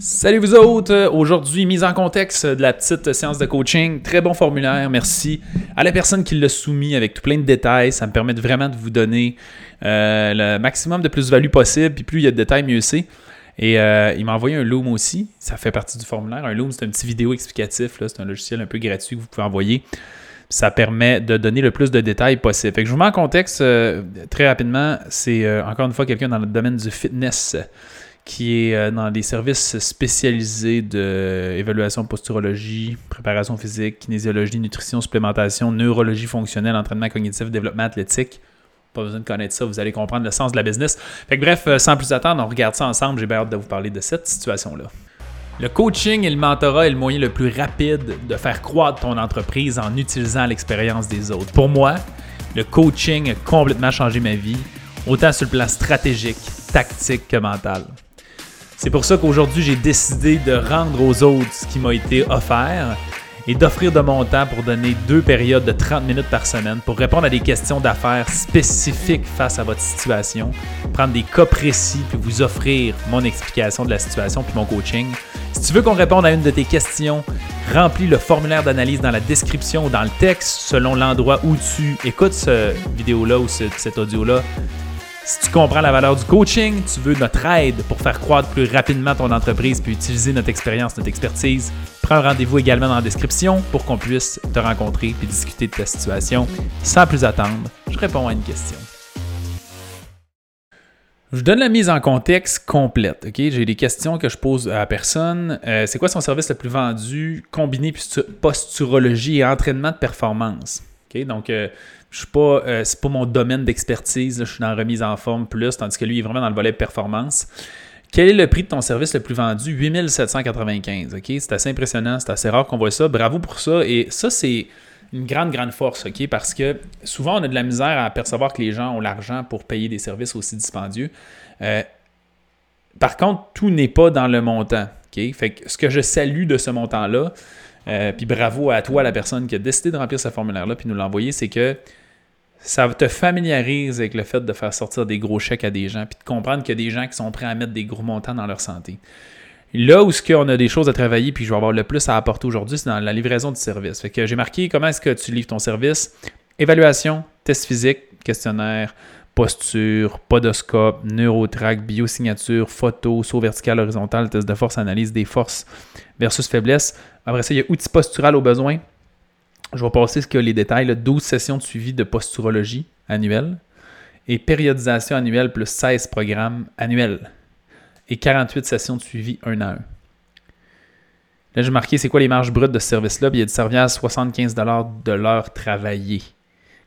Salut vous autres! Aujourd'hui, mise en contexte de la petite séance de coaching. Très bon formulaire, merci à la personne qui l'a soumis avec tout plein de détails. Ça me permet vraiment de vous donner euh, le maximum de plus-value possible. Puis plus il y a de détails, mieux c'est. Et euh, il m'a envoyé un Loom aussi. Ça fait partie du formulaire. Un Loom, c'est un petit vidéo explicatif. C'est un logiciel un peu gratuit que vous pouvez envoyer. Ça permet de donner le plus de détails possible. Fait que je vous mets en contexte euh, très rapidement. C'est encore une fois quelqu'un dans le domaine du fitness qui est euh, dans des services spécialisés d'évaluation posturologie, préparation physique, kinésiologie, nutrition, supplémentation, neurologie fonctionnelle, entraînement cognitif, développement athlétique. Pas besoin de connaître ça, vous allez comprendre le sens de la business. Fait que bref, euh, sans plus attendre, on regarde ça ensemble. J'ai bien hâte de vous parler de cette situation-là. Le coaching et le mentorat est le moyen le plus rapide de faire croître ton entreprise en utilisant l'expérience des autres. Pour moi, le coaching a complètement changé ma vie, autant sur le plan stratégique, tactique que mental. C'est pour ça qu'aujourd'hui, j'ai décidé de rendre aux autres ce qui m'a été offert et d'offrir de mon temps pour donner deux périodes de 30 minutes par semaine pour répondre à des questions d'affaires spécifiques face à votre situation, prendre des cas précis puis vous offrir mon explication de la situation puis mon coaching. Si tu veux qu'on réponde à une de tes questions, remplis le formulaire d'analyse dans la description ou dans le texte selon l'endroit où tu écoutes cette vidéo-là ou cet audio-là. Si tu comprends la valeur du coaching, tu veux notre aide pour faire croître plus rapidement ton entreprise puis utiliser notre expérience, notre expertise, prends rendez-vous également dans la description pour qu'on puisse te rencontrer et discuter de ta situation. Sans plus attendre, je réponds à une question. Je donne la mise en contexte complète. J'ai des questions que je pose à personne. Euh, c'est quoi son service le plus vendu? Combiné posturologie et entraînement de performance? Donc, euh, je suis pas, euh, c'est pas mon domaine d'expertise. Je suis dans la remise en forme plus, tandis que lui est vraiment dans le volet performance. Quel est le prix de ton service le plus vendu? 8795. OK? C'est assez impressionnant. C'est assez rare qu'on voit ça. Bravo pour ça. Et ça, c'est une grande, grande force, OK? Parce que souvent, on a de la misère à percevoir que les gens ont l'argent pour payer des services aussi dispendieux. Euh, par contre, tout n'est pas dans le montant. Fait que ce que je salue de ce montant-là, euh, puis bravo à toi, la personne qui a décidé de remplir ce formulaire-là, puis nous l'envoyer, c'est que ça te familiarise avec le fait de faire sortir des gros chèques à des gens, puis de comprendre qu'il y a des gens qui sont prêts à mettre des gros montants dans leur santé. Là où ce qu'on a des choses à travailler, puis je vais avoir le plus à apporter aujourd'hui, c'est dans la livraison du service. Fait que j'ai marqué comment est-ce que tu livres ton service. Évaluation, test physique, questionnaire, posture, podoscope, neurotrack, biosignature, photo, saut vertical, horizontal, test de force, analyse des forces versus faiblesse. Après ça, il y a outils postural au besoin. Je vais passer ce que les détails. 12 sessions de suivi de posturologie annuelle et périodisation annuelle plus 16 programmes annuels et 48 sessions de suivi 1 à 1. Là, j'ai marqué c'est quoi les marges brutes de ce service-là. Il y a du service à 75 de l'heure travaillée.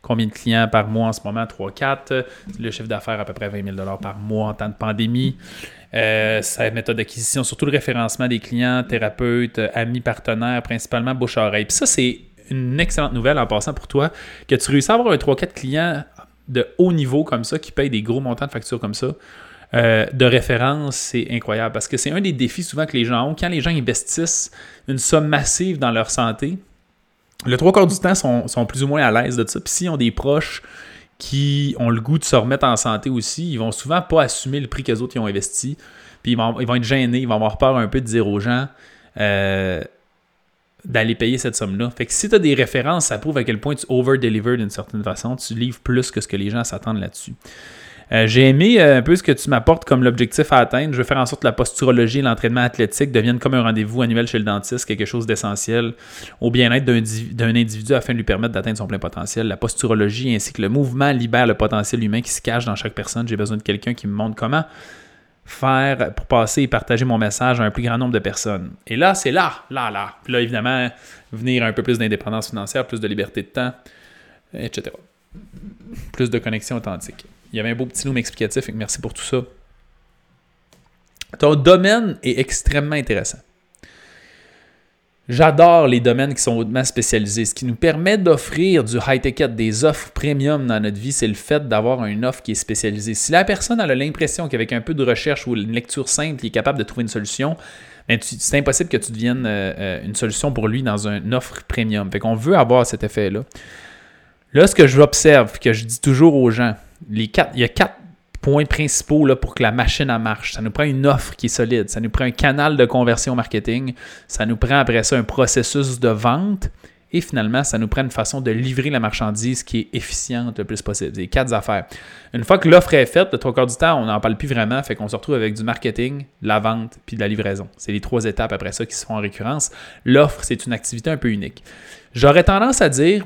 Combien de clients par mois en ce moment? 3-4. Le chiffre d'affaires à peu près 20 000 par mois en temps de pandémie. Euh, sa méthode d'acquisition, surtout le référencement des clients, thérapeutes, amis, partenaires, principalement bouche-oreille. Puis ça, c'est une excellente nouvelle en passant pour toi, que tu réussis à avoir un 3-4 clients de haut niveau comme ça, qui payent des gros montants de factures comme ça. Euh, de référence, c'est incroyable parce que c'est un des défis souvent que les gens ont. Quand les gens investissent une somme massive dans leur santé, le trois quarts du temps sont, sont plus ou moins à l'aise de ça. Puis s'ils ont des proches qui ont le goût de se remettre en santé aussi, ils vont souvent pas assumer le prix que les autres ont investi. Puis ils vont, ils vont être gênés, ils vont avoir peur un peu de dire aux gens. Euh, d'aller payer cette somme-là. Fait que si tu as des références, ça prouve à quel point tu over-deliver d'une certaine façon. Tu livres plus que ce que les gens s'attendent là-dessus. Euh, j'ai aimé euh, un peu ce que tu m'apportes comme l'objectif à atteindre. Je veux faire en sorte que la posturologie et l'entraînement athlétique deviennent comme un rendez-vous annuel chez le dentiste, quelque chose d'essentiel au bien-être d'un individu afin de lui permettre d'atteindre son plein potentiel. La posturologie ainsi que le mouvement libère le potentiel humain qui se cache dans chaque personne. J'ai besoin de quelqu'un qui me montre comment faire pour passer et partager mon message à un plus grand nombre de personnes. Et là, c'est là, là, là. Puis là, évidemment, venir un peu plus d'indépendance financière, plus de liberté de temps, etc. Plus de connexion authentique. Il y avait un beau petit nom explicatif, et merci pour tout ça. Ton domaine est extrêmement intéressant. J'adore les domaines qui sont hautement spécialisés. Ce qui nous permet d'offrir du high-tech, des offres premium dans notre vie, c'est le fait d'avoir une offre qui est spécialisée. Si la personne a l'impression qu'avec un peu de recherche ou une lecture simple, il est capable de trouver une solution, ben, c'est impossible que tu deviennes euh, euh, une solution pour lui dans une offre premium. Fait qu'on veut avoir cet effet-là. Là, ce que je observe, que je dis toujours aux gens, il y a quatre points principaux pour que la machine marche. Ça nous prend une offre qui est solide, ça nous prend un canal de conversion marketing, ça nous prend après ça un processus de vente et finalement, ça nous prend une façon de livrer la marchandise qui est efficiente le plus possible. C'est quatre affaires. Une fois que l'offre est faite, le trois quarts du temps, on n'en parle plus vraiment, fait qu'on se retrouve avec du marketing, la vente, puis de la livraison. C'est les trois étapes après ça qui se font en récurrence. L'offre, c'est une activité un peu unique. J'aurais tendance à dire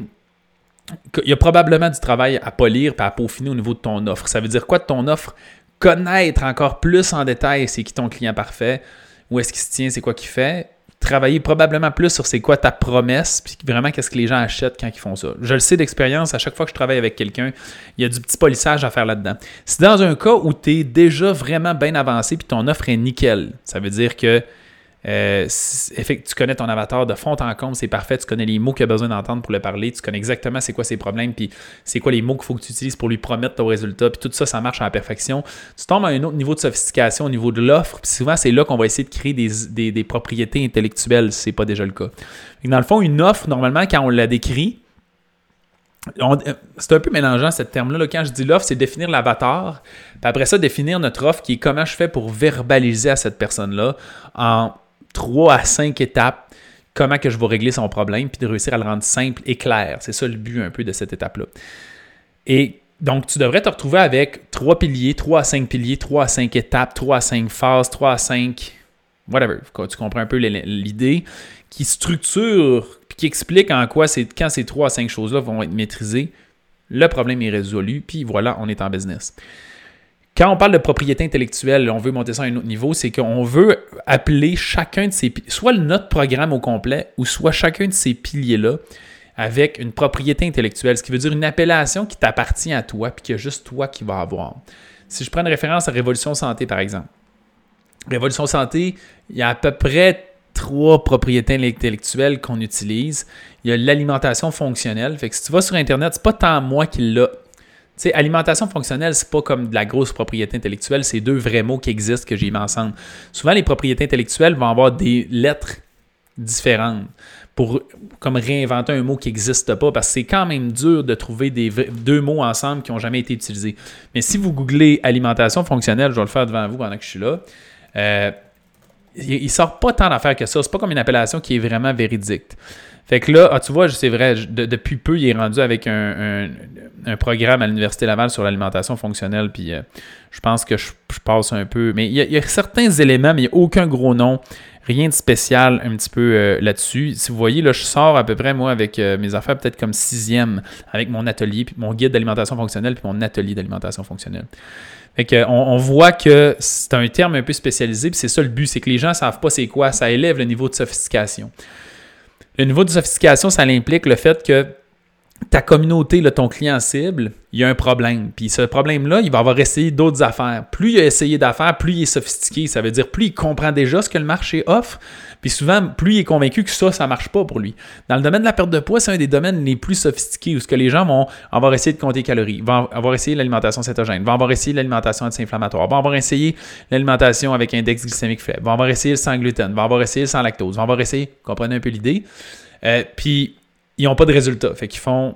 qu'il y a probablement du travail à polir et à peaufiner au niveau de ton offre. Ça veut dire quoi de ton offre? Connaître encore plus en détail c'est qui ton client parfait, où est-ce qu'il se tient, c'est quoi qu'il fait. Travailler probablement plus sur c'est quoi ta promesse, puis vraiment qu'est-ce que les gens achètent quand ils font ça. Je le sais d'expérience, à chaque fois que je travaille avec quelqu'un, il y a du petit polissage à faire là-dedans. Si dans un cas où tu es déjà vraiment bien avancé puis ton offre est nickel, ça veut dire que euh, tu connais ton avatar de fond en comble, c'est parfait. Tu connais les mots qu'il a besoin d'entendre pour le parler. Tu connais exactement c'est quoi ses problèmes, puis c'est quoi les mots qu'il faut que tu utilises pour lui promettre ton résultat. Puis tout ça, ça marche à la perfection. Tu tombes à un autre niveau de sophistication au niveau de l'offre. Puis souvent, c'est là qu'on va essayer de créer des, propriétés intellectuelles si ce n'est pas déjà le cas. dans le fond, une offre, normalement, quand on la décrit, euh, c'est un peu mélangeant ce terme-là. Quand je dis l'offre, c'est définir l'avatar. Puis après ça, définir notre offre qui est comment je fais pour verbaliser à cette personne-là en 3 à 5 étapes comment que je vais régler son problème, puis de réussir à le rendre simple et clair. C'est ça le but un peu de cette étape-là. Et donc, tu devrais te retrouver avec 3 piliers, 3 à 5 piliers, 3 à 5 étapes, 3 à 5 phases, 3 à 5, whatever. Tu comprends un peu l'idée, qui structure, puis qui explique en quoi c'est quand ces 3 à 5 choses-là vont être maîtrisées, le problème est résolu, puis voilà, on est en business. Quand on parle de propriété intellectuelle, on veut monter ça à un autre niveau, c'est qu'on veut appeler chacun de ces soit notre programme au complet ou soit chacun de ces piliers-là avec une propriété intellectuelle, ce qui veut dire une appellation qui t'appartient à toi puis a juste toi qui vas avoir. Si je prends une référence à Révolution Santé, par exemple. Révolution Santé, il y a à peu près trois propriétés intellectuelles qu'on utilise. Il y a l'alimentation fonctionnelle. Fait que si tu vas sur Internet, c'est pas tant moi qui l'a alimentation fonctionnelle, c'est pas comme de la grosse propriété intellectuelle, c'est deux vrais mots qui existent que j'ai mis ensemble. Souvent, les propriétés intellectuelles vont avoir des lettres différentes pour comme réinventer un mot qui n'existe pas parce que c'est quand même dur de trouver des deux mots ensemble qui n'ont jamais été utilisés. Mais si vous googlez alimentation fonctionnelle, je vais le faire devant vous pendant que je suis là, euh, il ne sort pas tant d'affaires que ça. C'est pas comme une appellation qui est vraiment véridique. Fait que là, ah, tu vois, c'est vrai, depuis peu, il est rendu avec un, programme à l'Université Laval sur l'alimentation fonctionnelle. Puis euh, je pense que je, passe un peu. Mais il y, a, certains éléments, mais il n'y a aucun gros nom. Rien de spécial un petit peu euh, là-dessus. Si vous voyez, là, je sors à peu près, moi, avec euh, mes affaires, peut-être comme sixième, avec mon atelier, puis mon guide d'alimentation fonctionnelle, puis mon atelier d'alimentation fonctionnelle. Fait que, on, voit que c'est un terme un peu spécialisé, puis c'est ça le but, c'est que les gens ne savent pas c'est quoi, ça élève le niveau de sophistication. Le niveau de sophistication, ça implique le fait que ta communauté, ton client cible, il y a un problème. Puis ce problème-là, il va avoir essayé d'autres affaires. Plus il a essayé d'affaires, plus il est sophistiqué. Ça veut dire plus il comprend déjà ce que le marché offre. Puis souvent, plus il est convaincu que ça, ça ne marche pas pour lui. Dans le domaine de la perte de poids, c'est un des domaines les plus sophistiqués où ce que les gens vont avoir essayé de compter calories, vont avoir essayé l'alimentation cétogène, vont avoir essayé l'alimentation anti-inflammatoire, vont avoir essayé l'alimentation avec index glycémique faible, vont avoir essayé le sans gluten, vont avoir essayé le sans lactose, vont avoir essayé, comprenez un peu l'idée? Euh, puis ils n'ont pas de résultat. Fait qu'ils font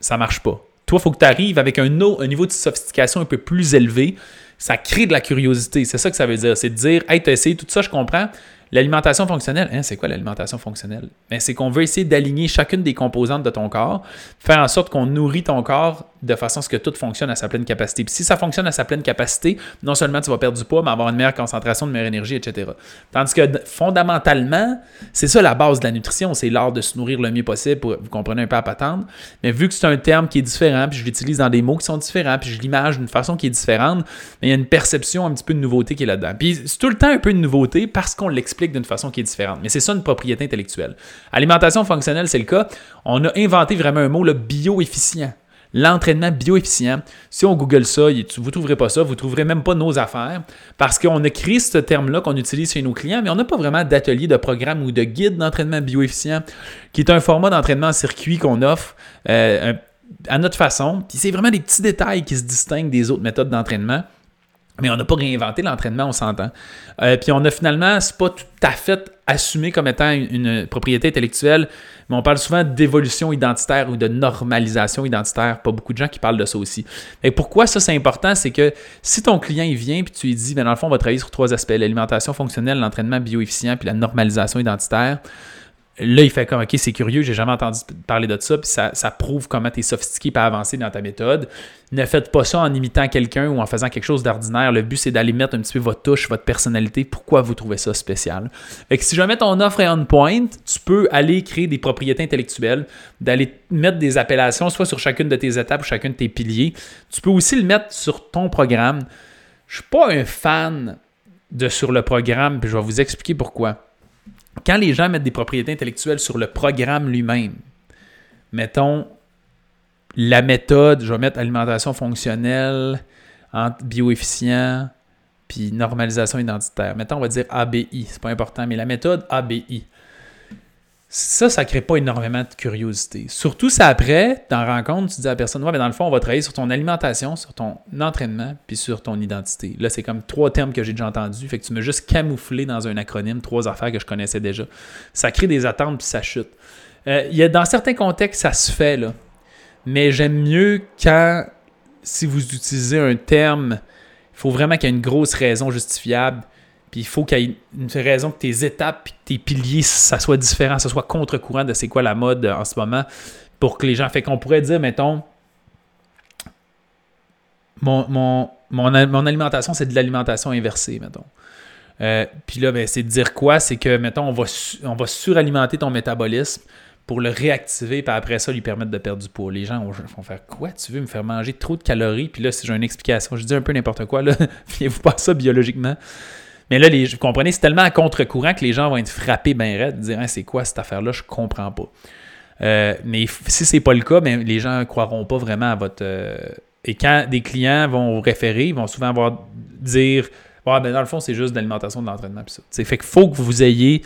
ça marche pas. Toi, il faut que tu arrives avec un, un, niveau de sophistication un peu plus élevé. Ça crée de la curiosité. C'est ça que ça veut dire. C'est de dire, hey, tu as essayé tout ça, je comprends. L'alimentation fonctionnelle, hein, c'est quoi l'alimentation fonctionnelle? Ben, c'est qu'on veut essayer d'aligner chacune des composantes de ton corps, faire en sorte qu'on nourrit ton corps de façon à ce que tout fonctionne à sa pleine capacité. Puis si ça fonctionne à sa pleine capacité, non seulement tu vas perdre du poids, mais avoir une meilleure concentration, de meilleure énergie, etc. Tandis que fondamentalement, c'est ça la base de la nutrition, c'est l'art de se nourrir le mieux possible, vous comprenez un peu à patendre. Mais vu que c'est un terme qui est différent, puis je l'utilise dans des mots qui sont différents, puis je l'image d'une façon qui est différente, mais il y a une perception un petit peu de nouveauté qui est là-dedans. Puis c'est tout le temps un peu de nouveauté parce qu'on l'explique d'une façon qui est différente. Mais c'est ça une propriété intellectuelle. Alimentation fonctionnelle, c'est le cas. On a inventé vraiment un mot, le bio-efficient l'entraînement bioefficient. Si on google ça, vous ne trouverez pas ça, vous ne trouverez même pas nos affaires parce qu'on a créé ce terme-là qu'on utilise chez nos clients, mais on n'a pas vraiment d'atelier, de programme ou de guide d'entraînement bioefficient qui est un format d'entraînement en circuit qu'on offre euh, à notre façon. c'est vraiment des petits détails qui se distinguent des autres méthodes d'entraînement. Mais on n'a pas réinventé l'entraînement, on s'entend. Euh, puis on a finalement, c'est pas tout à fait assumé comme étant une, propriété intellectuelle, mais on parle souvent d'évolution identitaire ou de normalisation identitaire. Pas beaucoup de gens qui parlent de ça aussi. Et pourquoi ça c'est important, c'est que si ton client il vient puis tu lui dis, mais dans le fond, on va travailler sur trois aspects l'alimentation fonctionnelle, l'entraînement bioefficient puis la normalisation identitaire. Là, il fait comme, OK, c'est curieux, j'ai jamais entendu parler de ça, puis ça, prouve comment tu es sophistiqué et avancer dans ta méthode. Ne faites pas ça en imitant quelqu'un ou en faisant quelque chose d'ordinaire. Le but, c'est d'aller mettre un petit peu votre touche, votre personnalité. Pourquoi vous trouvez ça spécial? Fait que si jamais ton offre est on point, tu peux aller créer des propriétés intellectuelles, d'aller mettre des appellations, soit sur chacune de tes étapes ou chacun de tes piliers. Tu peux aussi le mettre sur ton programme. Je suis pas un fan de sur le programme, puis je vais vous expliquer pourquoi quand les gens mettent des propriétés intellectuelles sur le programme lui-même, mettons la méthode, je vais mettre alimentation fonctionnelle, bioefficient, puis normalisation identitaire. Mettons, on va dire ABI, c'est pas important, mais la méthode ABI ça, ça crée pas énormément de curiosité. Surtout, ça après, dans la rencontre, tu dis à la personne, ouais, mais dans le fond, on va travailler sur ton alimentation, sur ton entraînement, puis sur ton identité. Là, c'est comme trois termes que j'ai déjà entendus. Fait que tu m'as juste camouflé dans un acronyme trois affaires que je connaissais déjà. Ça crée des attentes, puis ça chute. Euh, y a, dans certains contextes, ça se fait, là. Mais j'aime mieux quand, si vous utilisez un terme, il faut vraiment qu'il y ait une grosse raison justifiable puis il faut qu'il y ait une raison que tes étapes et tes piliers, ça soit différent, ça soit contre-courant de c'est quoi la mode en ce moment pour que les gens. Fait qu'on pourrait dire, mettons, mon, mon, mon, alimentation, c'est de l'alimentation inversée, mettons. Euh, puis là, ben, c'est de dire quoi? C'est que, mettons, on va, on va suralimenter ton métabolisme pour le réactiver, puis après ça, lui permettre de perdre du poids. Les gens vont faire quoi? Tu veux me faire manger trop de calories? Puis là, si j'ai une explication, je dis un peu n'importe quoi, là, fiez-vous pas ça biologiquement. Mais là, les, vous comprenez, c'est tellement à contre-courant que les gens vont être frappés bien raide, dire hein, c'est quoi cette affaire-là, je comprends pas. Euh, mais si c'est pas le cas, ben, les gens ne croiront pas vraiment à votre. Euh, et quand des clients vont référer, ils vont souvent avoir dire ah, ben, dans le fond, c'est juste de l'alimentation, de l'entraînement. Fait qu'il faut que vous ayez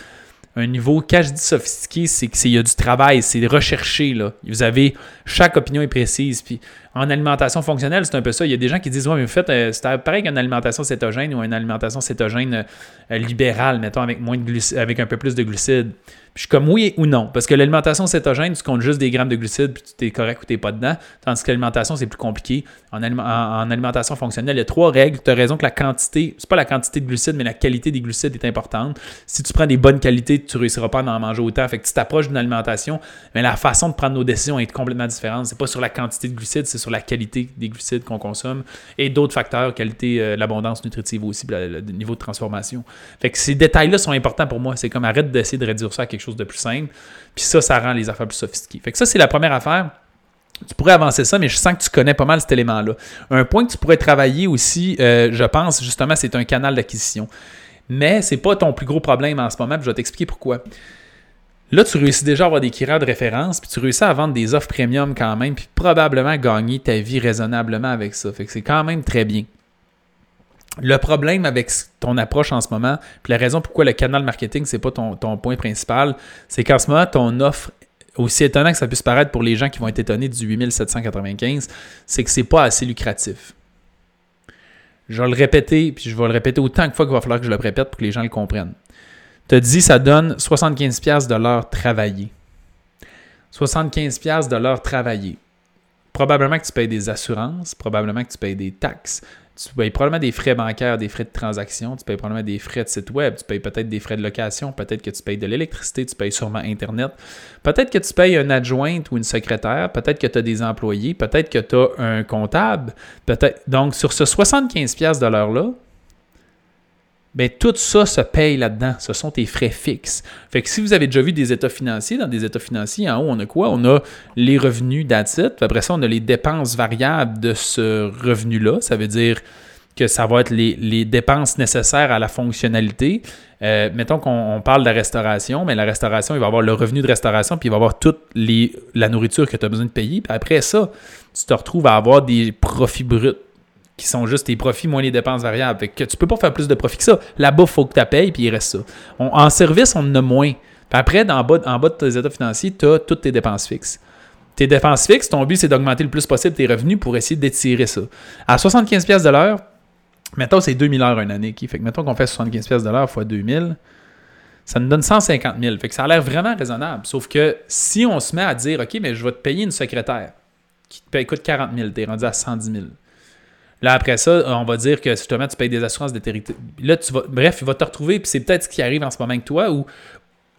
un niveau, quand je dis sophistiqué, c'est qu'il y a du travail, c'est recherché. Là. Vous avez, chaque opinion est précise. Puis en alimentation fonctionnelle, c'est un peu ça. Il y a des gens qui disent Ouais, mais vous faites, euh, c'est pareil qu'une alimentation cétogène ou une alimentation cétogène euh, libérale, mettons, avec, moins de avec un peu plus de glucides je suis comme oui ou non. Parce que l'alimentation cétogène, tu comptes juste des grammes de glucides, puis tu es correct ou tu pas dedans. Tandis que l'alimentation, c'est plus compliqué. En, alimentation fonctionnelle, il y a trois règles. Tu as raison que la quantité, c'est pas la quantité de glucides, mais la qualité des glucides est importante. Si tu prends des bonnes qualités, tu ne réussiras pas à en manger autant. Fait que tu t'approches d'une alimentation, mais la façon de prendre nos décisions est complètement différente. C'est pas sur la quantité de glucides, c'est sur la qualité des glucides qu'on consomme et d'autres facteurs, qualité, euh, l'abondance nutritive aussi, le, niveau de transformation. Fait que ces détails-là sont importants pour moi. C'est comme arrête d'essayer de réduire ça à quelque chose de plus simple. Puis ça, ça rend les affaires plus sophistiquées. Fait que ça, c'est la première affaire. Tu pourrais avancer ça, mais je sens que tu connais pas mal cet élément-là. Un point que tu pourrais travailler aussi, euh, je pense, justement, c'est un canal d'acquisition. Mais c'est pas ton plus gros problème en ce moment, puis je vais t'expliquer pourquoi. Là, tu réussis déjà à avoir des clients de référence, puis tu réussis à vendre des offres premium quand même, puis probablement gagner ta vie raisonnablement avec ça. Fait que c'est quand même très bien. Le problème avec ton approche en ce moment, puis la raison pourquoi le canal marketing, c'est pas ton, point principal, c'est qu'en ce moment, ton offre, aussi étonnant que ça puisse paraître pour les gens qui vont être étonnés du 8795, c'est que c'est pas assez lucratif. Je vais le répéter, puis je vais le répéter autant de fois qu'il va falloir que je le répète pour que les gens le comprennent. Tu as dit ça donne 75$ de l'heure travaillée. 75$ de l'heure travaillée. Probablement que tu payes des assurances, probablement que tu payes des taxes, tu payes probablement des frais bancaires, des frais de transaction, tu payes probablement des frais de site web, tu payes peut-être des frais de location, peut-être que tu payes de l'électricité, tu payes sûrement Internet, peut-être que tu payes un adjointe ou une secrétaire, peut-être que tu as des employés, peut-être que tu as un comptable, peut-être. Donc, sur ce 75$ de l'heure-là, bien, tout ça se paye là-dedans. Ce sont tes frais fixes. Fait que si vous avez déjà vu des états financiers, dans des états financiers, en haut, on a quoi? On a les revenus d'ATIT. Après ça, on a les dépenses variables de ce revenu-là. Ça veut dire que ça va être les, dépenses nécessaires à la fonctionnalité. Euh, mettons qu'on parle de la restauration, mais la restauration, il va avoir le revenu de restauration, puis il va avoir toute les, la nourriture que tu as besoin de payer. Puis après ça, tu te retrouves à avoir des profits bruts qui sont juste tes profits moins les dépenses variables. Fait que tu peux pas faire plus de profits que ça. Là-bas, faut que tu payes, puis il reste ça. en service, on en a moins. Puis après, en bas, en bas de tes états financiers, tu as toutes tes dépenses fixes. Tes dépenses fixes, ton but, c'est d'augmenter le plus possible tes revenus pour essayer d'étirer ça. À 75$ de l'heure, Mettons, c'est 2000 heures une année. Fait que mettons qu'on fait 75 pièces de l'heure fois 2000, ça nous donne 150 000. Fait que ça a l'air vraiment raisonnable. Sauf que si on se met à dire, OK, mais je vais te payer une secrétaire qui te coûte 40 000, tu es rendu à 110 000. Là, après ça, on va dire que justement, tu payes des assurances de territoire. Là, tu vas, bref, il va te retrouver, puis c'est peut-être ce qui arrive en ce moment avec toi, ou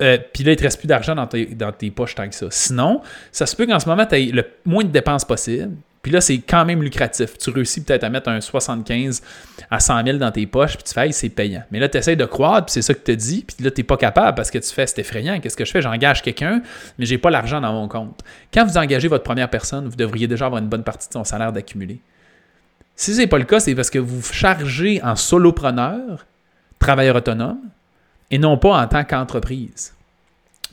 euh, puis là, il ne te reste plus d'argent dans tes, dans tes poches tant que ça. Sinon, ça se peut qu'en ce moment, tu aies le moins de dépenses possible. Puis là, c'est quand même lucratif. Tu réussis peut-être à mettre un 75 à 100 000 dans tes poches, puis tu fais, c'est payant. Mais là, tu essaies de croître, puis c'est ça que tu te dis, puis là, tu n'es pas capable parce que tu fais, c'est effrayant. Qu'est-ce que je fais? J'engage quelqu'un, mais j'ai pas l'argent dans mon compte. Quand vous engagez votre première personne, vous devriez déjà avoir une bonne partie de son salaire d'accumuler. Si ce n'est pas le cas, c'est parce que vous chargez en solopreneur, travailleur autonome, et non pas en tant qu'entreprise.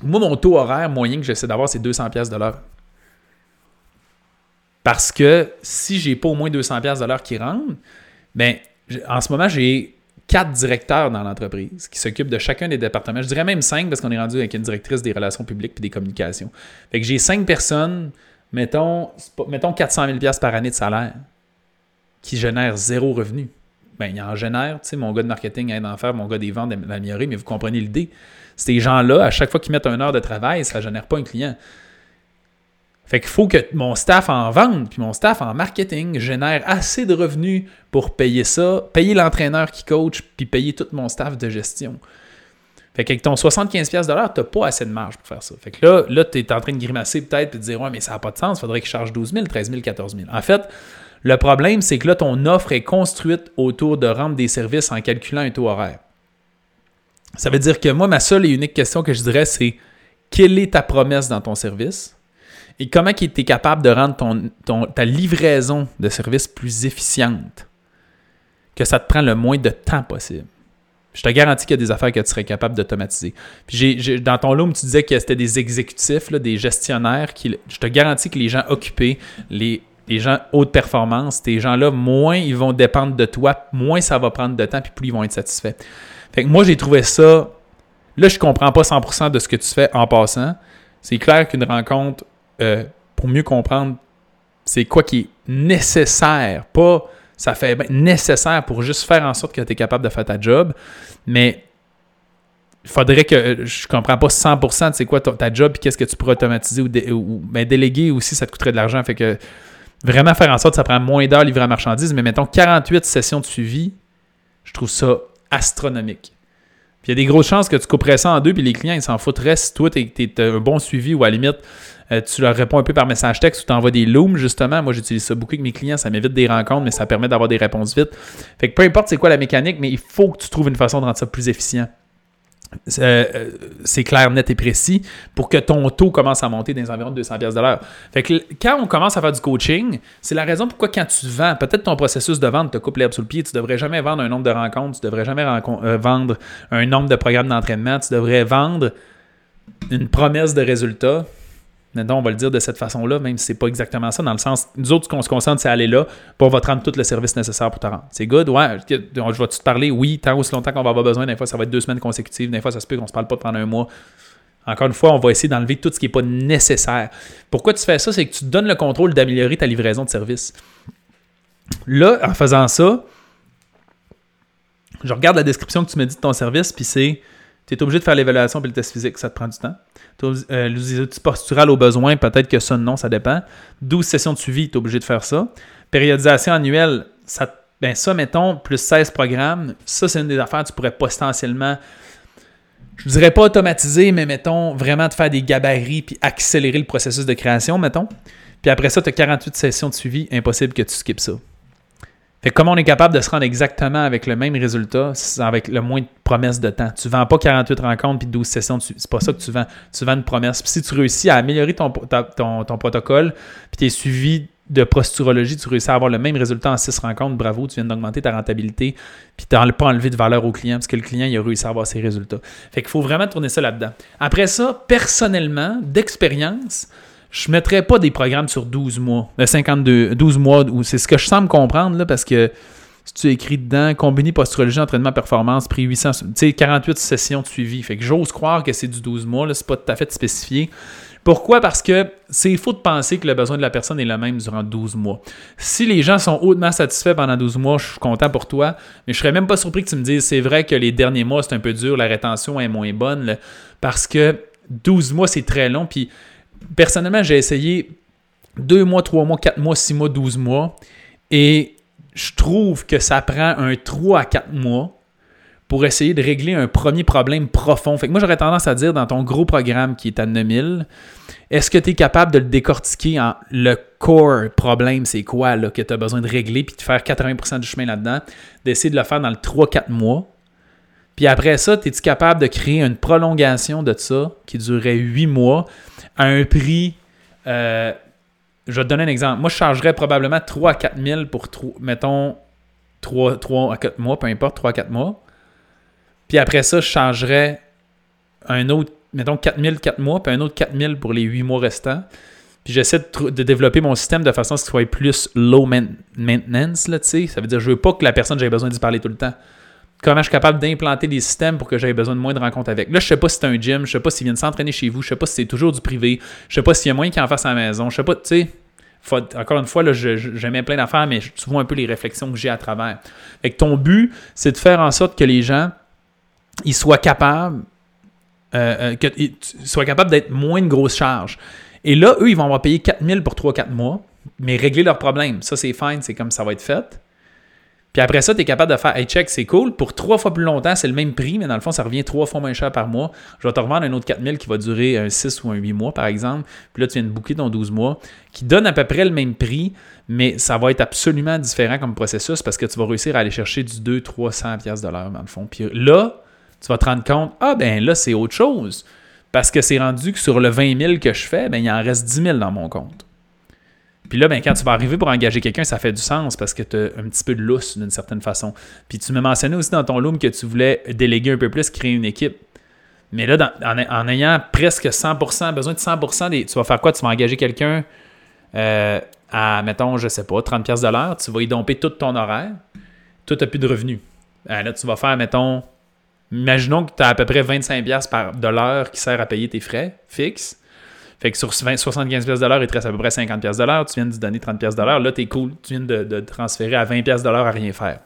Moi, mon taux horaire moyen que j'essaie d'avoir, c'est 200 pièces de l'heure. Parce que si j'ai pas au moins 200 pièces de l'heure qui rentrent, ben, en ce moment, j'ai quatre directeurs dans l'entreprise qui s'occupent de chacun des départements. Je dirais même cinq parce qu'on est rendu avec une directrice des relations publiques et des communications. Fait que j'ai cinq personnes, mettons, mettons 400 000 par année de salaire, qui génèrent zéro revenu. Ben, il en génère, tu sais, mon gars de marketing aide à en faire, mon gars des ventes d'améliorer, mais vous comprenez l'idée. Ces gens-là, à chaque fois qu'ils mettent une heure de travail, ça ne génère pas un client. Fait qu'il faut que mon staff en vente puis mon staff en marketing génère assez de revenus pour payer ça, payer l'entraîneur qui coach puis payer tout mon staff de gestion. Fait qu'avec ton 75$ tu n'as pas assez de marge pour faire ça. Fait que là, là tu es en train de grimacer peut-être et de dire Ouais, mais ça n'a pas de sens, il faudrait qu'il charge 12 000, 13 000, 14 000. En fait, le problème, c'est que là, ton offre est construite autour de rendre des services en calculant un taux horaire. Ça veut dire que moi, ma seule et unique question que je dirais, c'est quelle est ta promesse dans ton service et comment tu es capable de rendre ta livraison de service plus efficiente, que ça te prend le moins de temps possible? Je te garantis qu'il y a des affaires que tu serais capable d'automatiser. Dans ton loom, tu disais que c'était des exécutifs, des gestionnaires. Qui, je te garantis que les gens occupés, les, les gens haute performance, ces gens-là, moins ils vont dépendre de toi, moins ça va prendre de temps, puis plus ils vont être satisfaits. Fait que moi, j'ai trouvé ça. Là, je comprends pas 100% de ce que tu fais en passant. C'est clair qu'une rencontre, euh, pour mieux comprendre, c'est quoi qui est nécessaire, pas ça fait nécessaire pour juste faire en sorte que tu es capable de faire ta job, mais il faudrait que je comprends pas 100% de c'est quoi ta, job et qu'est-ce que tu pourrais automatiser ou, ben, déléguer aussi, ça te coûterait de l'argent. Fait que vraiment faire en sorte que ça prend moins d'heures livrer la marchandise, mais mettons 48 sessions de suivi, je trouve ça astronomique. Puis il y a des grosses chances que tu couperais ça en deux, puis les clients, ils s'en foutraient si toi, tu es, un bon suivi ou à la limite, euh, tu leur réponds un peu par message texte ou tu envoies des looms, justement. Moi, j'utilise ça beaucoup avec mes clients, ça m'évite des rencontres, mais ça permet d'avoir des réponses vite. Fait que peu importe c'est quoi la mécanique, mais il faut que tu trouves une façon de rendre ça plus efficient. Euh, c'est clair, net et précis pour que ton taux commence à monter dans les environs de 200 pièces de quand on commence à faire du coaching, c'est la raison pourquoi quand tu vends, peut-être ton processus de vente te coupe l'herbe sous le pied, tu devrais jamais vendre un nombre de rencontres, tu devrais jamais euh, vendre un nombre de programmes d'entraînement, tu devrais vendre une promesse de résultat Maintenant, on va le dire de cette façon-là, même si c'est pas exactement ça, dans le sens, nous autres, ce qu'on se concentre, c'est aller là, pour on va te rendre tout le service nécessaire pour te rendre. C'est good, ouais, je vais te parler, oui, tant aussi longtemps qu'on va avoir besoin, des fois, ça va être deux semaines consécutives, des fois, ça se peut qu'on se parle pas pendant un mois. Encore une fois, on va essayer d'enlever tout ce qui n'est pas nécessaire. Pourquoi tu fais ça? C'est que tu te donnes le contrôle d'améliorer ta livraison de service. Là, en faisant ça, je regarde la description que tu me dis de ton service, puis c'est tu es obligé de faire l'évaluation et le test physique, ça te prend du temps. Euh, les outils posturales au besoin, peut-être que ça, non, ça dépend. 12 sessions de suivi, tu es obligé de faire ça. Périodisation annuelle, ça, ben ça, mettons, plus 16 programmes, ça, c'est une des affaires que tu pourrais potentiellement, je ne dirais pas automatiser, mais mettons, vraiment te faire des gabarits puis accélérer le processus de création, mettons. Puis après ça, tu as 48 sessions de suivi, impossible que tu skippes ça. Fait comment on est capable de se rendre exactement avec le même résultat, avec le moins de promesses de temps? Tu vends pas 48 rencontres puis 12 sessions, c'est pas ça que tu vends. Tu vends une promesse. Puis si tu réussis à améliorer ton, ton, protocole, puis tu es suivi de posturologie, tu réussis à avoir le même résultat en 6 rencontres, bravo, tu viens d'augmenter ta rentabilité, puis tu n'as pas enlevé de valeur au client, parce que le client il a réussi à avoir ses résultats. Fait qu'il faut vraiment tourner ça là-dedans. Après ça, personnellement, d'expérience, je ne mettrais pas des programmes sur 12 mois, 52, euh, 12 mois, c'est ce que je semble comprendre, là, parce que si tu écris dedans, combiné posturologie, entraînement, performance, prix 800, tu sais, 48 sessions de suivi. Fait que j'ose croire que c'est du 12 mois, là, c'est pas tout à fait spécifié. Pourquoi? Parce que c'est faux de penser que le besoin de la personne est le même durant 12 mois. Si les gens sont hautement satisfaits pendant 12 mois, je suis content pour toi, mais je serais même pas surpris que tu me dises c'est vrai que les derniers mois, c'est un peu dur, la rétention est moins bonne, parce que 12 mois, c'est très long. Puis personnellement, j'ai essayé 2 mois, 3 mois, 4 mois, 6 mois, 12 mois, et je trouve que ça prend un 3 à 4 mois pour essayer de régler un premier problème profond. Fait que moi, j'aurais tendance à dire dans ton gros programme qui est à 9000, est-ce que tu es capable de le décortiquer en le core problème, c'est quoi là, que tu as besoin de régler, puis de faire 80% du chemin là-dedans, d'essayer de le faire dans le 3-4 mois? Puis après ça, es-tu capable de créer une prolongation de ça qui durerait 8 mois à un prix. Euh, je vais te donner un exemple. Moi, je chargerais probablement 3 à 4 000 pour, mettons, 3, 3 à 4 mois, peu importe, 3 à 4 mois. Puis après ça, je changerais un autre, mettons 4000 4 mois, puis un autre 4000 pour les 8 mois restants. Puis j'essaie de, développer mon système de façon à ce qu'il soit plus low maintenance, là, tu sais. Ça veut dire, je veux pas que la personne, j'aie besoin d'y parler tout le temps. Comment je suis capable d'implanter des systèmes pour que j'aie besoin de moins de rencontres avec. Là, je sais pas si c'est un gym, je sais pas s'ils viennent s'entraîner chez vous, je sais pas si c'est toujours du privé, je sais pas s'il y a moyen qu'ils en fassent à la maison, je sais pas, tu sais. Encore une fois, là, j'aimais plein d'affaires, mais tu vois un peu les réflexions que j'ai à travers. Fait que ton but, c'est de faire en sorte que les gens ils soient capables, euh, euh capables d'être moins de grosses charges. Et là, eux, ils vont avoir payé 4000 pour 3-4 mois, mais régler leurs problèmes. Ça, c'est fine, c'est comme ça va être fait. Puis après ça, tu es capable de faire Hey, check, c'est cool. Pour trois fois plus longtemps, c'est le même prix, mais dans le fond, ça revient trois fois moins cher par mois. Je vais te revendre un autre 4000 qui va durer un 6 ou un 8 mois, par exemple. Puis là, tu viens de booker ton 12 mois, qui donne à peu près le même prix, mais ça va être absolument différent comme processus parce que tu vas réussir à aller chercher du 200-300$ de dans le fond. Puis là, tu vas te rendre compte, ah ben là, c'est autre chose. Parce que c'est rendu que sur le 20 000 que je fais, ben, il en reste 10 000 dans mon compte. Puis là, ben, quand tu vas arriver pour engager quelqu'un, ça fait du sens parce que tu as un petit peu de lousse d'une certaine façon. Puis tu me mentionnais aussi dans ton loom que tu voulais déléguer un peu plus, créer une équipe. Mais là, en, ayant presque 100%, besoin de 100%, des, tu vas faire quoi? Tu vas engager quelqu'un euh, à, mettons, je sais pas, 30$ de l'heure. Tu vas y domper tout ton horaire. Toi, tu n'as plus de revenus. Euh, là, tu vas faire, mettons, Imaginons que tu as à peu près 25$ par de l'heure qui sert à payer tes frais fixes. Fait que sur 75$ de l'heure, il te reste à peu près 50$ de l'heure. Tu viens de donner 30$ de l'heure. Là, tu es cool. Tu viens de, de transférer à 20$ de l'heure à rien faire.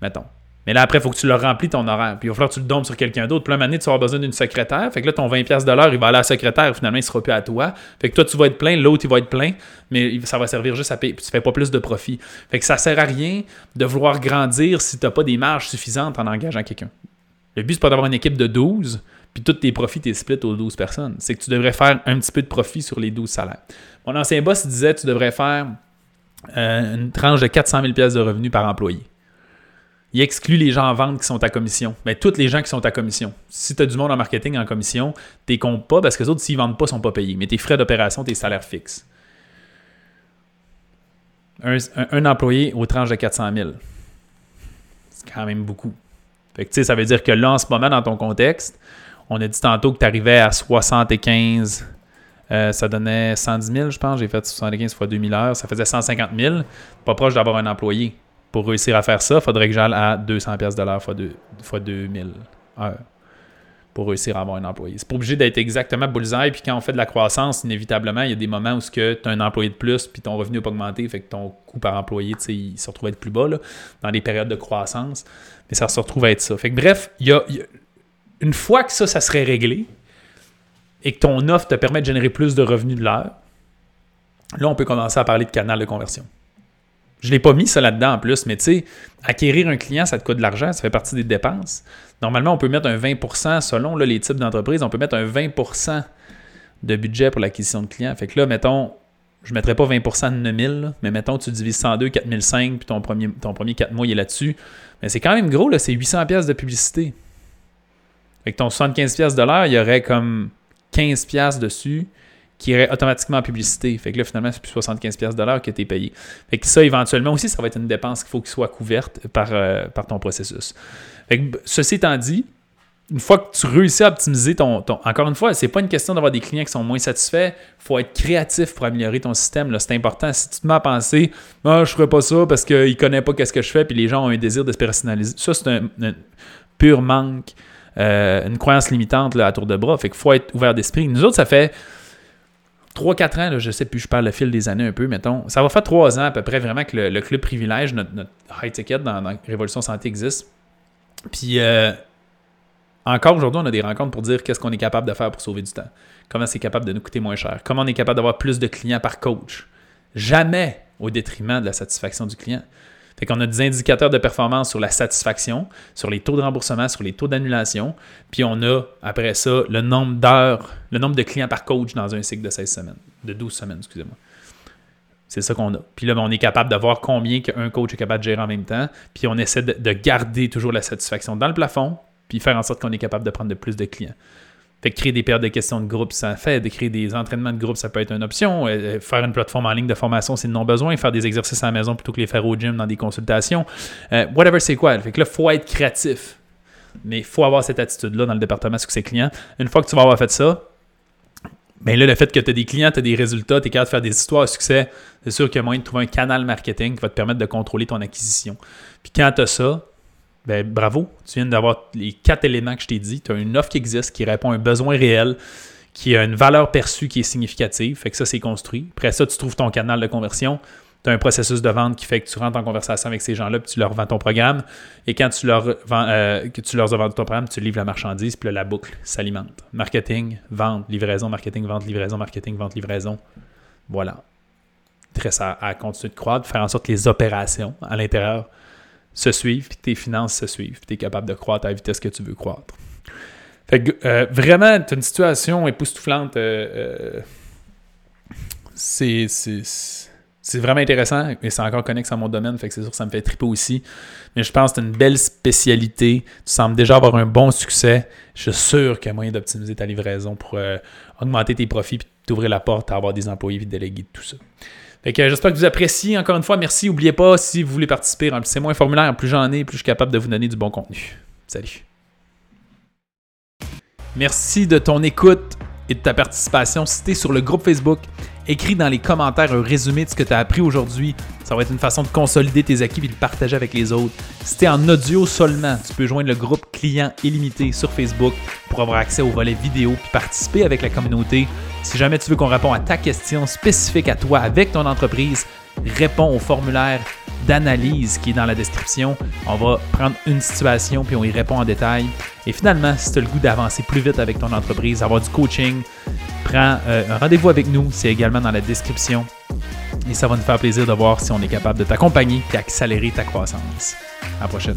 Mettons. Mais là, après, il faut que tu le remplis ton horaire. Puis il va falloir que tu le donnes sur quelqu'un d'autre. Puis là, un tu vas avoir besoin d'une secrétaire. Fait que là, ton 20$ de l'heure, il va aller à la secrétaire. Finalement, il ne sera plus à toi. Fait que toi, tu vas être plein. L'autre, il va être plein. Mais ça va servir juste à payer. Puis tu fais pas plus de profit. Fait que ça sert à rien de vouloir grandir si tu n'as pas des marges suffisantes en engageant quelqu'un. Le but, c'est pas d'avoir une équipe de 12, puis tous tes profits, t'es split aux 12 personnes. C'est que tu devrais faire un petit peu de profit sur les 12 salaires. Mon ancien boss disait tu devrais faire euh, une tranche de 400 000 pièces de revenus par employé. Il exclut les gens en vente qui sont à commission. Mais tous les gens qui sont à commission. Si tu as du monde en marketing en commission, tu comptes pas parce que les autres, s'ils ne vendent pas, sont pas payés. Mais tes frais d'opération, tes salaires fixes. Un, un, employé aux tranches de 400 000. C'est quand même beaucoup. Fait que, ça veut dire que là, en ce moment, dans ton contexte, on a dit tantôt que tu arrivais à 75, euh, ça donnait 110 000, je pense. J'ai fait 75 fois 2000 heures, ça faisait 150 000. Pas proche d'avoir un employé. Pour réussir à faire ça, il faudrait que j'aille à 200 pièces de l'heure fois, fois 2000 heures pour réussir à avoir un employé. C'est pas obligé d'être exactement bullseye, puis quand on fait de la croissance, inévitablement, il y a des moments où tu as un employé de plus, puis ton revenu n'a pas augmenté, fait que ton coût par employé, il se retrouve à être plus bas dans les périodes de croissance, mais ça se retrouve à être ça. Fait que bref, il y a, une fois que ça, ça serait réglé, et que ton offre te permet de générer plus de revenus de l'heure, là, on peut commencer à parler de canal de conversion. Je ne l'ai pas mis ça là-dedans en plus, mais tu sais, acquérir un client, ça te coûte de l'argent, ça fait partie des dépenses. Normalement, on peut mettre un 20% selon les types d'entreprises, on peut mettre un 20% de budget pour l'acquisition de clients. Fait que là, mettons, je ne mettrais pas 20% de 9000, mais mettons, tu divises 102, 4005, puis ton premier, ton premier 4 mois, il est là-dessus. Mais c'est quand même gros, là, c'est 800 pièces de publicité. Fait que ton 75 pièces de l'heure, il y aurait comme 15 pièces dessus qui irait automatiquement en publicité. Fait que là, finalement, c'est plus 75$ de que tu es payé. Fait que ça, éventuellement aussi, ça va être une dépense qu'il faut qu'il soit couverte par, euh, par ton processus. Fait que, ceci étant dit, une fois que tu réussis à optimiser ton. encore une fois, c'est pas une question d'avoir des clients qui sont moins satisfaits. Il faut être créatif pour améliorer ton système. C'est important. Si tu te mets à penser, ah, je ferais pas ça parce qu'il connaît pas qu'est-ce que je fais, puis les gens ont un désir de se personnaliser. Ça, c'est un, pur manque euh, une croyance limitante à tour de bras. Fait qu'il faut être ouvert d'esprit. Nous autres, ça fait 3-4 ans, je sais plus, je parle le fil des années un peu, mettons. Ça va faire 3 ans à peu près vraiment que le, club privilège, notre, high ticket dans, Révolution Santé existe. Puis euh, encore aujourd'hui, on a des rencontres pour dire qu'est-ce qu'on est capable de faire pour sauver du temps. Comment c'est capable de nous coûter moins cher. Comment on est capable d'avoir plus de clients par coach. Jamais au détriment de la satisfaction du client. Fait qu'on a des indicateurs de performance sur la satisfaction, sur les taux de remboursement, sur les taux d'annulation, puis on a après ça le nombre d'heures, le nombre de clients par coach dans un cycle de 16 semaines, de 12 semaines, excusez-moi. C'est ça qu'on a. Puis là, ben, on est capable de voir combien un coach est capable de gérer en même temps, puis on essaie de garder toujours la satisfaction dans le plafond, puis faire en sorte qu'on est capable de prendre de plus de clients. Fait que créer des périodes de questions de groupe, ça fait. De créer des entraînements de groupe, ça peut être une option. Euh, euh, faire une plateforme en ligne de formation, c'est non besoin. Faire des exercices à la maison plutôt que les faire au gym dans des consultations. Euh, whatever, c'est quoi? Fait que là, il faut être créatif. Mais il faut avoir cette attitude-là dans le département succès client. Une fois que tu vas avoir fait ça, bien là, le fait que tu as des clients, tu as des résultats, tu es capable de faire des histoires de succès, c'est sûr qu'il y a moyen de trouver un canal marketing qui va te permettre de contrôler ton acquisition. Puis quand tu as ça, ben, bravo, tu viens d'avoir les quatre éléments que je t'ai dit. Tu as une offre qui existe, qui répond à un besoin réel, qui a une valeur perçue qui est significative. Fait que ça, c'est construit. Après ça, tu trouves ton canal de conversion. Tu as un processus de vente qui fait que tu rentres en conversation avec ces gens-là, puis tu leur vends ton programme. Et quand tu leur, euh, que tu leur as vendu ton programme, tu livres la marchandise, puis la boucle s'alimente. Marketing, vente, livraison, marketing, vente, livraison, marketing, vente, livraison. Voilà. Très à, à continuer de croître, faire en sorte que les opérations à l'intérieur se suivent, puis tes finances se suivent, puis tu es capable de croître à la vitesse que tu veux croître. Fait que, euh, vraiment, tu une situation époustouflante. Euh, euh, c'est, vraiment intéressant, mais c'est encore connexe à mon domaine, fait que c'est sûr que ça me fait triper aussi. Mais je pense que tu une belle spécialité. Tu sembles déjà avoir un bon succès. Je suis sûr qu'il y a moyen d'optimiser ta livraison pour augmenter tes profits puis t'ouvrir la porte à avoir des employés et déléguer tout ça. Que j'espère que vous appréciez. Encore une fois, merci. N'oubliez pas, si vous voulez participer, remplissez-moi un formulaire. Plus j'en ai, plus je suis capable de vous donner du bon contenu. Salut. Merci de ton écoute et de ta participation. Si tu es sur le groupe Facebook, écris dans les commentaires un résumé de ce que tu as appris aujourd'hui. Ça va être une façon de consolider tes acquis et de le partager avec les autres. Si tu es en audio seulement, tu peux joindre le groupe client illimité sur Facebook pour avoir accès au volet vidéo et participer avec la communauté. Si jamais tu veux qu'on réponde à ta question spécifique à toi avec ton entreprise, réponds au formulaire d'analyse qui est dans la description. On va prendre une situation puis on y répond en détail. Et finalement, si tu as le goût d'avancer plus vite avec ton entreprise, avoir du coaching, prends euh, un rendez-vous avec nous. C'est également dans la description. Et ça va nous faire plaisir de voir si on est capable de t'accompagner et accélérer ta croissance. À la prochaine.